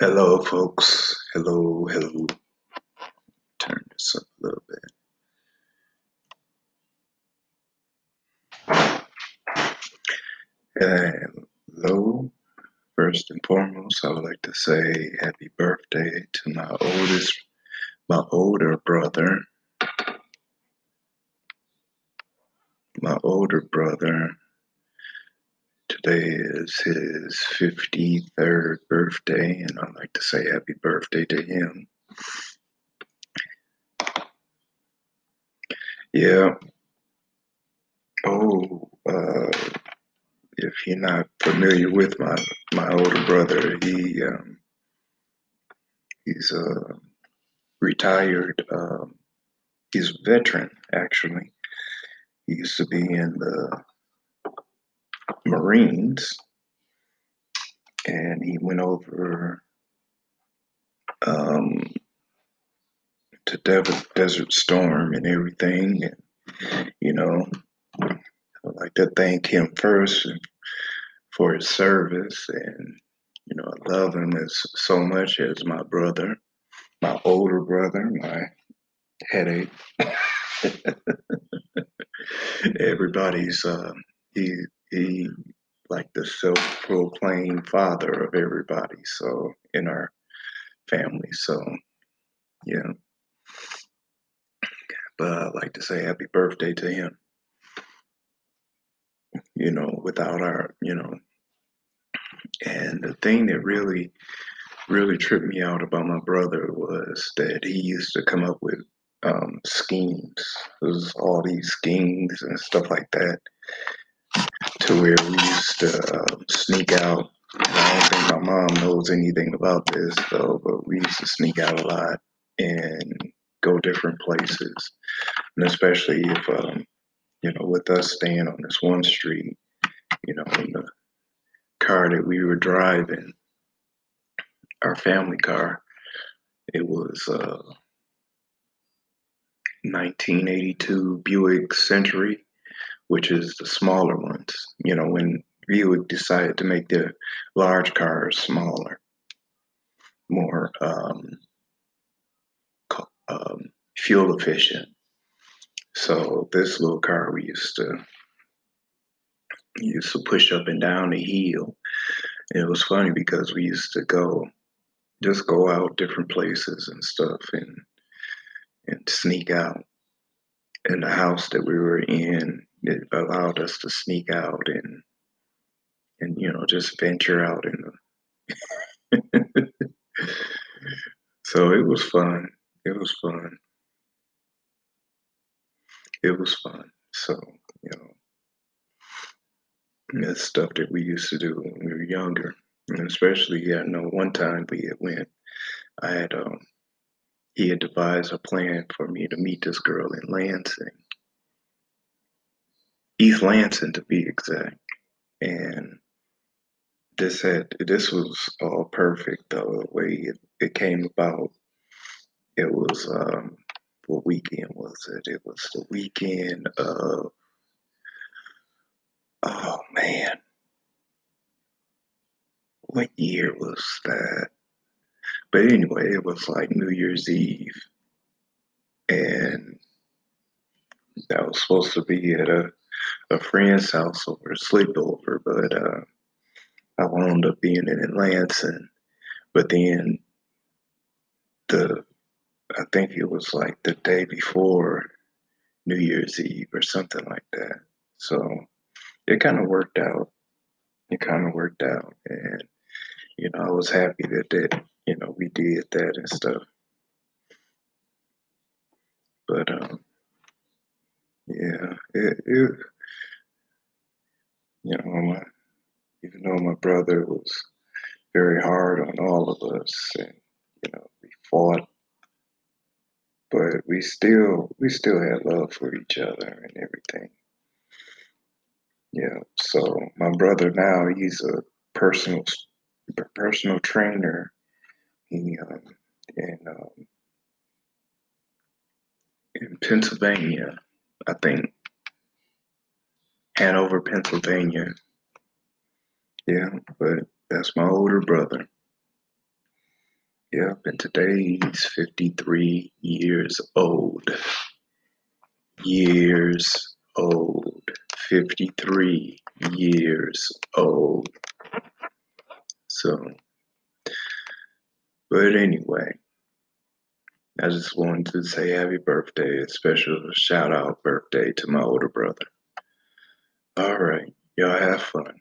Hello, folks. Hello, hello. Turn this up a little bit. Hello. First and foremost, I would like to say happy birthday to my oldest, my older brother. My older brother. Today is his 53rd birthday, and I'd like to say happy birthday to him. Yeah. Oh, uh, if you're not familiar with my my older brother, he um, he's a retired. Um, he's a veteran, actually. He used to be in the Marines, and he went over um, to De- Desert Storm and everything. And, you know, I'd like to thank him first for his service. And, you know, I love him as so much as my brother, my older brother, my headache. Everybody's, uh, he, he, like the self-proclaimed father of everybody. So in our family. So yeah. But I'd like to say happy birthday to him. You know, without our, you know, and the thing that really, really tripped me out about my brother was that he used to come up with um, schemes. There's all these schemes and stuff like that to where we used to um, sneak out. I don't think my mom knows anything about this though, but we used to sneak out a lot and go different places. And especially if, um, you know, with us staying on this one street, you know, in the car that we were driving, our family car, it was a 1982 Buick Century, which is the smaller ones. You know, when Buick decided to make their large cars smaller, more um, um, fuel efficient. So this little car we used to used to push up and down the hill. And it was funny because we used to go just go out different places and stuff and and sneak out. In the house that we were in, it allowed us to sneak out and and you know just venture out in the so it was fun. It was fun. It was fun. So, you know, that's stuff that we used to do when we were younger. And especially, yeah, I know one time we had went, I had, um, he had devised a plan for me to meet this girl in Lansing, East Lansing to be exact. And this had, this was all perfect the way it, it came about. It was, um, what weekend was it? It was the weekend of, oh man, what year was that? But anyway, it was like New Year's Eve. And that was supposed to be at a, a friend's house over a sleepover, but uh, I wound up being in Lansing. But then the I think it was like the day before New Year's Eve or something like that. So it kind of worked out. It kind of worked out, and you know I was happy that that you know we did that and stuff. But um, yeah, it, it you know my even though my brother was very hard on all of us, and you know we fought but we still we still had love for each other and everything. Yeah. So my brother now he's a personal personal trainer. He um, in um, in Pennsylvania, I think Hanover, Pennsylvania. Yeah, but that's my older brother. Yep, and today he's 53 years old. Years old. 53 years old. So, but anyway, I just wanted to say happy birthday, a special shout out birthday to my older brother. All right, y'all have fun.